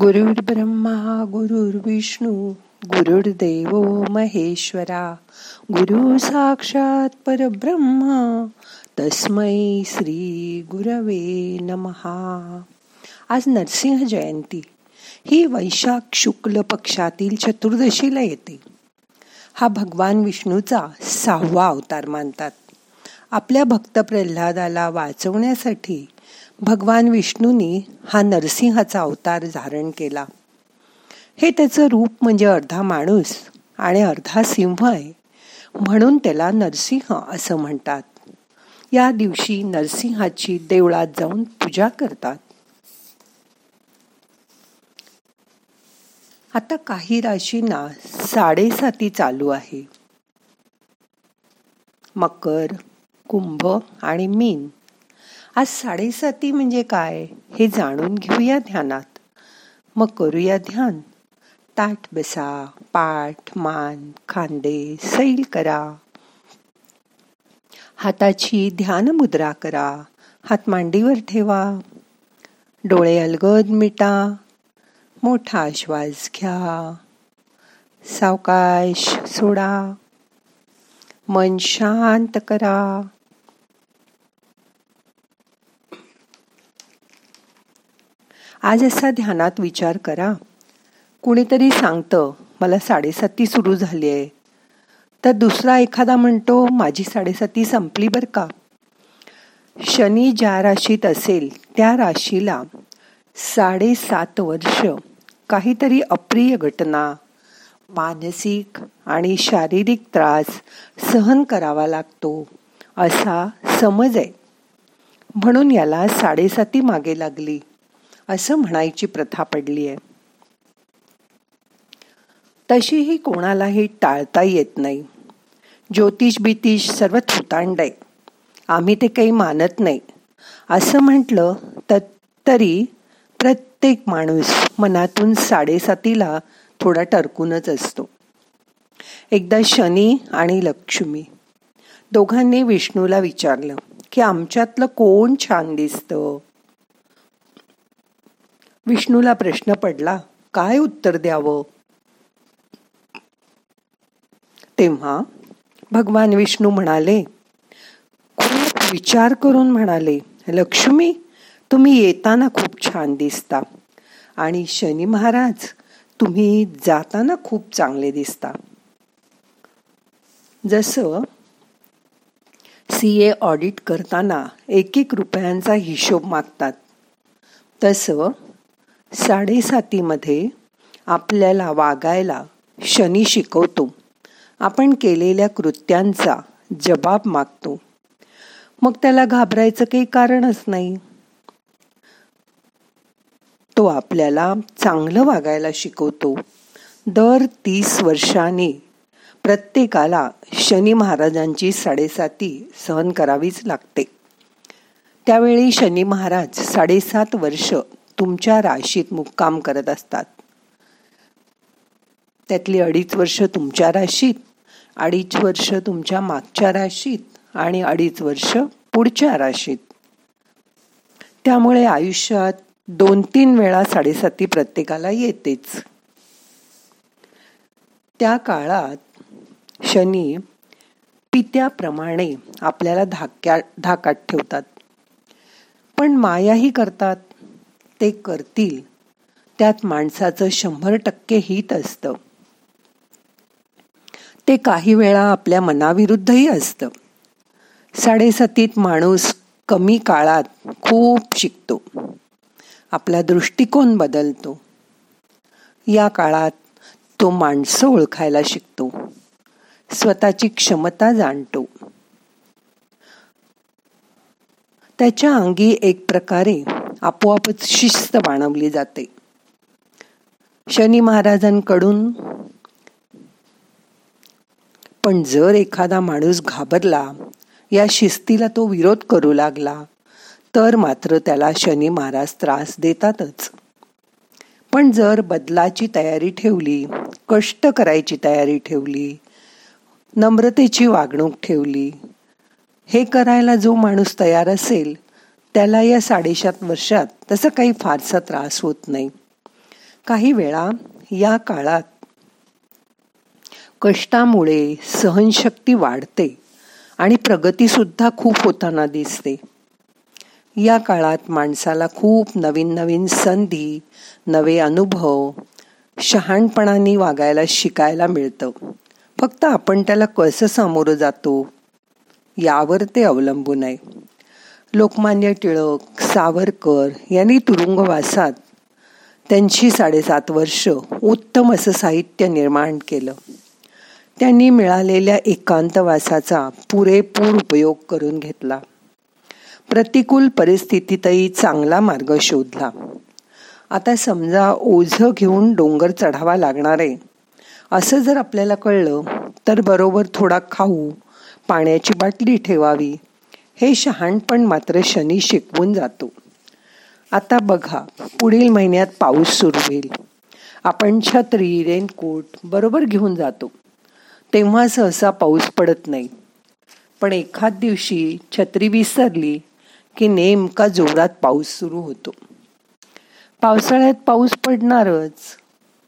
गुरुर् ब्रह्मा गुरुर्विष्णू गुरुर्देव महेश्वरा गुरु साक्षात परब्रह्मा तस्मै श्री गुरवे नमहा आज नरसिंह जयंती. ही वैशाख शुक्ल पक्षातील चतुर्दशीला येते. हा भगवान विष्णूचा सहावा अवतार मानतात. आपल्या भक्त प्रल्हादाला वाचवण्यासाठी भगवान विष्णूंनी हा नरसिंहाचा अवतार धारण केला. हे त्याचं रूप म्हणजे अर्धा माणूस आणि अर्धा सिंह आहे म्हणून त्याला नरसिंह असं म्हणतात. या दिवशी नरसिंहाची देवळात जाऊन पूजा करतात. आता काही राशींना साडेसाती चालू आहे. मकर कुंभ आणि मीन. आज साडेसाती म्हणजे काय हे जाणून घेऊया ध्यानात. मग करूया ध्यान. ताट बसा पाठ मान खांदे सैल करा. हाताची ध्यान मुद्रा करा. हात मांडीवर ठेवा. डोळे अलगद मिटा. मोठा श्वास घ्या. सावकाश सोडा. मन शांत करा. आज असा ध्यानात विचार करा. कुणीतरी सांगतं मला साडेसाती सुरू झाली आहे तर दुसरा एखादा म्हणतो माझी साडेसाती संपली बर का? शनी ज्या राशीत असेल त्या राशीला साडेसात वर्ष काहीतरी अप्रिय घटना मानसिक आणि शारीरिक त्रास सहन करावा लागतो असा समज आहे. म्हणून याला साडेसाती मागे लागली. असं म्हणायची प्रथा पडली आहे. तशीही कोणालाही टाळता येत नाही. ज्योतिष बितिष सर्व थुतांड आहे. आम्ही ते काही मानत नाही. असं म्हटलं तर तरी प्रत्येक माणूस मनातून साडेसातीला थोडा टरकूनच असतो. एकदा शनी आणि लक्ष्मी दोघांनी विष्णूला विचारलं की आमच्यातलं कोण छान दिसतं? विष्णूला प्रश्न पडला काय उत्तर द्यावं? तेव्हा भगवान विष्णू म्हणाले खूप विचार करून म्हणाले लक्ष्मी तुम्ही येताना खूप छान दिसता आणि शनी महाराज तुम्ही जाताना खूप चांगले दिसता. जसं सी ए ऑडिट करताना एक एक रुपयांचा हिशोब मागतात तसं साडेसातीमध्ये आपल्याला वागायला शनी शिकवतो. आपण केलेल्या कृत्यांचा जबाब मागतो. मग त्याला घाबरायचं काही कारणच नाही. तो आपल्याला चांगलं वागायला शिकवतो. दर तीस वर्षाने प्रत्येकाला शनी महाराजांची साडेसाती सहन करावीच लागते. त्यावेळी शनी महाराज साडेसात वर्ष तुमच्या राशीत मुक्काम करत असतात. त्यातली अडीच वर्ष तुमच्या राशीत अडीच वर्ष तुमच्या मागच्या राशीत आणि अडीच वर्ष पुढच्या राशीत. त्यामुळे आयुष्यात दोन तीन वेळा साडेसाती प्रत्येकाला येतेच. त्या काळात शनी पित्याप्रमाणे आपल्याला धाक्या धाकात ठेवतात. पण मायाही करतात. ते करतील. त्यात माणसाचं शंभर टक्के हित असतं. ते काही वेळा आपल्या मनाविरुद्धही असतं. साडेसातीत माणूस कमी काळात खूप शिकतो. आपला दृष्टिकोन बदलतो. या काळात तो माणसं ओळखायला शिकतो. स्वतःची क्षमता जाणतो. त्याच्या अंगी एक प्रकारे आपोआपच शिस्त बाणवली जाते. शनी महाराजांकडून पण जर एखादा माणूस घाबरला या शिस्तीला तो विरोध करू लागला तर मात्र त्याला शनी महाराज त्रास देतातच. पण जर बदलाची तयारी ठेवली कष्ट करायची तयारी ठेवली नम्रतेची वागणूक ठेवली हे करायला जो माणूस तयार असेल त्याला या साडेसात वर्षात तसं काही फारसा त्रास होत नाही. काही वेळा या काळात कष्टामुळे सहनशक्ती वाढते आणि प्रगतीसुद्धा खूप होताना दिसते. या काळात माणसाला खूप नवीन नवीन संधी नवे अनुभव शहाणपणाने वागायला शिकायला मिळतं. फक्त आपण त्याला कसं सामोरं जातो यावर ते अवलंबून आहे. लोकमान्य टिळक सावरकर यांनी तुरुंगवासात त्यांची साडेसात वर्ष उत्तम असं साहित्य निर्माण केलं. त्यांनी मिळालेल्या एकांतवासाचा पुरेपूर उपयोग करून घेतला. प्रतिकूल परिस्थितीतही चांगला मार्ग शोधला. आता समजा ओझ घेऊन डोंगर चढावा लागणार आहे असं जर आपल्याला कळलं तर बरोबर थोडा खाऊ पाण्याची बाटली ठेवावी हे शहाणपण मात्र शनी शिकवून जातो. आता बघा पुढील महिन्यात पाऊस सुरू होईल. आपण छत्री रेनकोट बरोबर घेऊन जातो. तेव्हा सहसा पाऊस पडत नाही. पण एखाद दिवशी छत्री विसरली की नेमका जोरात पाऊस सुरू होतो. पावसाळ्यात पाऊस पडणारच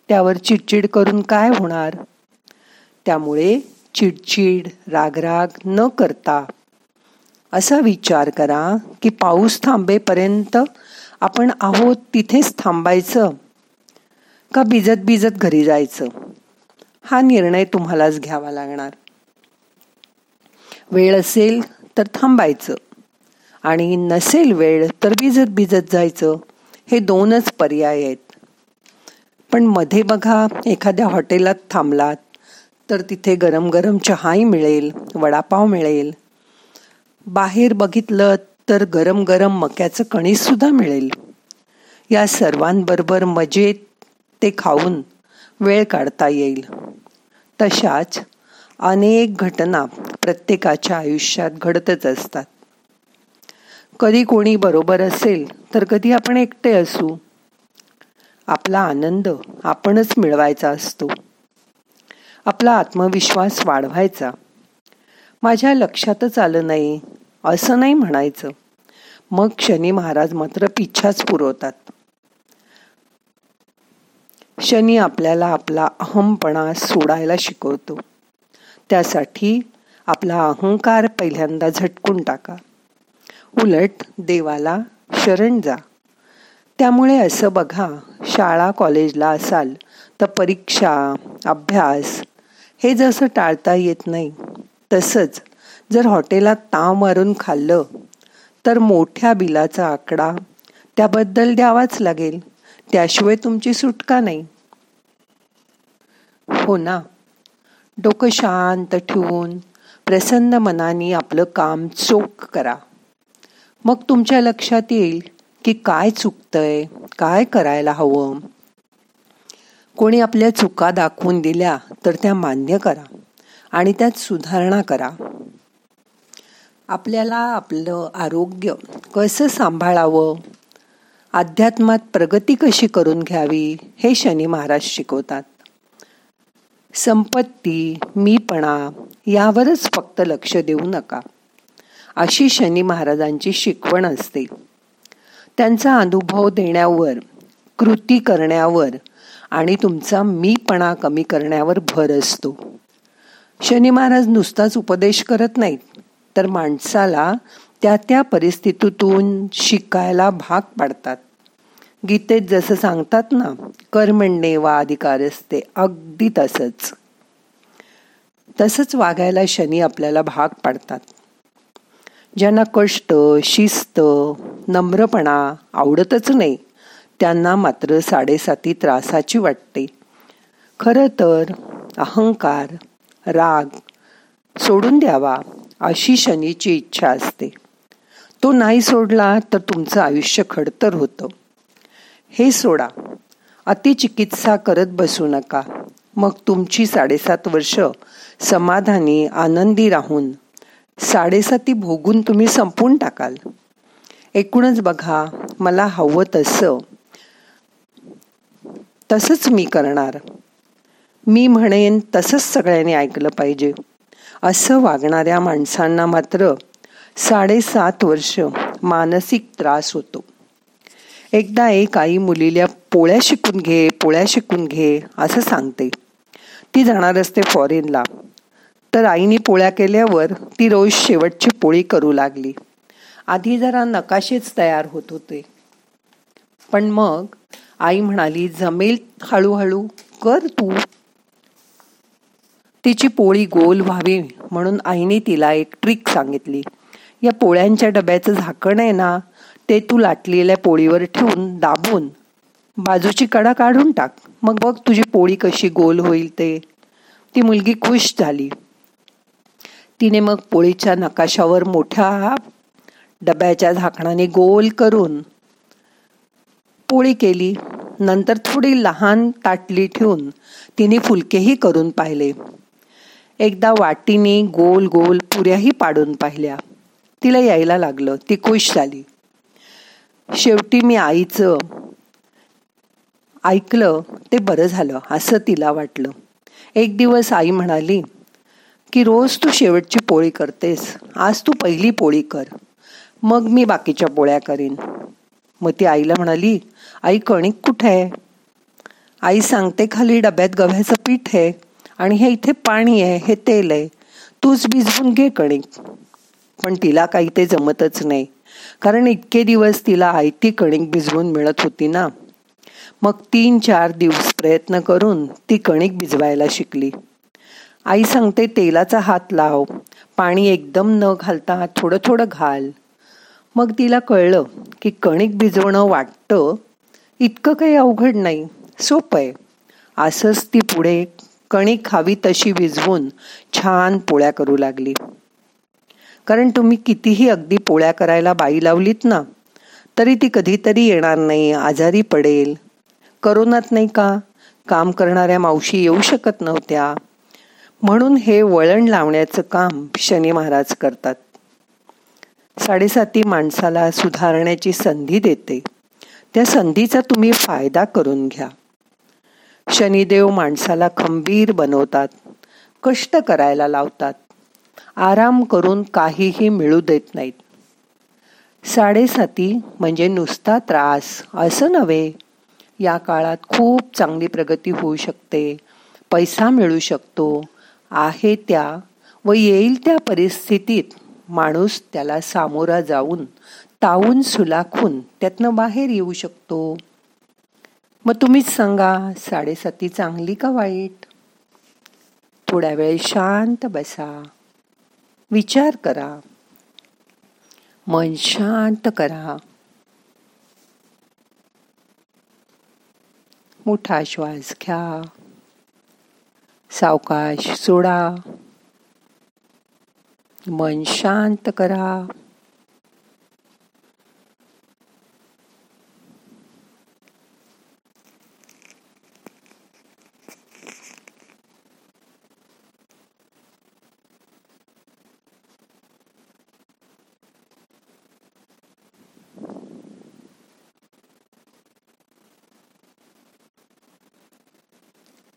त्यावर चिडचिड करून काय होणार? त्यामुळे चिडचिड रागराग न करता असा विचार करा की पाऊस थांबेपर्यंत आपण आहोत तिथेच थांबायचं का भिजत भिजत घरी जायचं? हा निर्णय तुम्हालाच घ्यावा लागणार. वेळ असेल तर थांबायचं आणि नसेल वेळ तर भिजत भिजत जायचं. हे दोनच पर्याय आहेत. पण मध्ये बघा एखाद्या हॉटेलात थांबलात तर तिथे गरम गरम चहाही मिळेल वडापाव मिळेल बाहेर बघितलं तर गरम गरम मक्याचं कणीस सुद्धा मिळेल. या सर्वांबरोबर मजेत ते खाऊन वेळ काढता येईल. तशाच अनेक घटना प्रत्येकाच्या आयुष्यात घडतच असतात. कधी कोणी बरोबर असेल तर कधी आपण एकटे असू. आपला आनंद आपणच मिळवायचा असतो. आपला आत्मविश्वास वाढवायचा. माझ्या लक्षातच आलं नाही असं नाही म्हणायचं. मग शनी महाराज मात्र पिच्छाच पुरवतात. शनी आपल्याला आपला अहमपणा सोडायला शिकवतो. त्यासाठी आपला अहंकार पहिल्यांदा झटकून टाका. उलट देवाला शरण जा. त्यामुळे असं बघा शाळा कॉलेजला असाल तर परीक्षा अभ्यास हे जसं टाळता येत नाही तसंच जर हॉटेलात ताव मारून खाल्लं तर मोठ्या बिलाचा आकडा त्याबद्दल द्यावाच लागेल. त्याशिवाय तुमची सुटका नाही. हो ना. डोकं शांत ठेवून प्रसन्न मनाने आपलं काम चोख करा. मग तुमच्या लक्षात येईल की काय चुकतंय काय करायला हवं. कोणी आपल्या चुका दाखवून दिल्या तर त्या मान्य करा आणि त्यात सुधारणा करा. आपल्याला आपलं आरोग्य कसं सांभाळावं? अध्यात्मात प्रगती कशी करून घ्यावी? हे शनी महाराज शिकवतात. संपत्ती मीपणा यावरच फक्त लक्ष देऊ नका. अशी शनी महाराजांची शिकवण असते. त्यांचा अनुभव देण्यावर कृती करण्यावर आणि तुमचा मीपणा कमी करण्यावर भर असतो. शनी महाराज नुसताच उपदेश करत नाहीत. तर माणसाला त्या त्या परिस्थितीतून शिकायला भाग पाडतात. गीतेत जसं सांगतात ना कर्मण्ये वा अधिकार असते अगदी तसंच. तसंच वागायला शनी आपल्याला भाग पाडतात. ज्यांना कष्ट शिस्त नम्रपणा आवडतच नाही त्यांना मात्र साडेसाती त्रासाची वाटते. खरं तर अहंकार राग सोडून द्यावा अशी शनीची इच्छा असते. तो नाही सोडला तर तुमचं आयुष्य खडतर होतं. हे सोडा. अतिचिकित्सा करत बसू नका. मग तुमची साडेसात वर्ष समाधानी आनंदी राहून साडेसाती भोगून तुम्ही संपून टाकाल. एकूणच बघा मला हवं तसं. तसंच मी करणार. मी म्हणेन तसंच सगळ्यांनी ऐकलं पाहिजे. असं वागणाऱ्या माणसांना मात्र साडेसात वर्ष मानसिक त्रास होतो. एकदा एक आई मुलीला पोळ्या शिकून घे पोळ्या शिकून घे असं सांगते. ती जाणार असते फॉरेनला तर आईने पोळ्या केल्यावर ती रोज शेवटची पोळी करू लागली. आधी जरा नकाशेच तयार होत होते. पण मग आई म्हणाली जमेल हळूहळू कर तू. तिची पोळी गोल व्हावी म्हणून आईने तिला एक ट्रिक सांगितली. या पोळ्यांच्या डब्याचं झाकण आहे ना ते तू लाटलेल्या पोळीवर ठेवून दाबून बाजूची कडा काढून टाक. मग बघ तुझी पोळी कशी गोल होईल ते. ती मुलगी खुश झाली. तिने मग पोळीच्या नकाशावर मोठ्या डब्याच्या झाकणाने गोल करून पोळी केली. नंतर थोडी लहान ताटली ठेवून तिने फुलकेही करून पाहिले. एकदा वाटीने गोल गोल पुऱ्याही पाडून पाहिल्या. तिला यायला लागलं. ती खुश झाली. शेवटी मी आईचं ऐकलं. ते बरं झालं असं तिला वाटलं. एक दिवस आई म्हणाली की रोज तू शेवटची पोळी करतेस. आज तू पहिली पोळी कर. मग मी बाकीच्या पोळ्या करीन. मग ती आईला म्हणाली आई कणिक कुठे आहे? आई सांगते खाली डब्यात गव्याचं पीठ आहे. आणि हे इथे पाणी आहे हे तेल आहे. तूच भिजवून घे कणिक. पण तिला काही ते जमतच नाही. कारण इतके दिवस तिला आयती कणिक भिजवून मिळत होती ना. मग तीन चार दिवस प्रयत्न करून ती कणिक भिजवायला शिकली. आई सांगते तेलाचा हात लाव. पाणी एकदम न घालता थोडं थोडं घाल. मग तिला कळलं की कणिक भिजवणं वाटतं इतकं काही अवघड नाही. सोपं आहे. असंच ती पुढे कणिक खावी तशी भिजवून छान पोळ्या करू लागली. कारण तुम्ही कितीही अगदी पोळ्या करायला बाई लावलीत ना तरी ती कधीतरी येणार नाही आजारी पडेल. करोनात नाही का? काम करणाऱ्या मावशी येऊ शकत नव्हत्या. म्हणून हे वळण लावण्याचं काम शनी महाराज करतात. साडेसाती माणसाला सुधारण्याची संधी देते. त्या संधीचा तुम्ही फायदा करून घ्या. शनिदेव माणसाला खंबीर बनवतात कष्ट करायला लावतात आराम करून काहीही मिळू देत नाहीत. साडेसाती म्हणजे नुसता त्रास असं नव्हे. या काळात खूप चांगली प्रगती होऊ शकते पैसा मिळू शकतो आहे त्या व येईल त्या परिस्थितीत माणूस त्याला सामोरा जाऊन तावून सुलाखून त्यातनं बाहेर येऊ शकतो. मग तुम्हीच सांगा साडेसाती चांगली का वाईट? थोड्या वेळ शांत बसा. विचार करा. मन शांत करा. मोठा श्वास घ्या. सावकाश सोडा. मन शांत करा.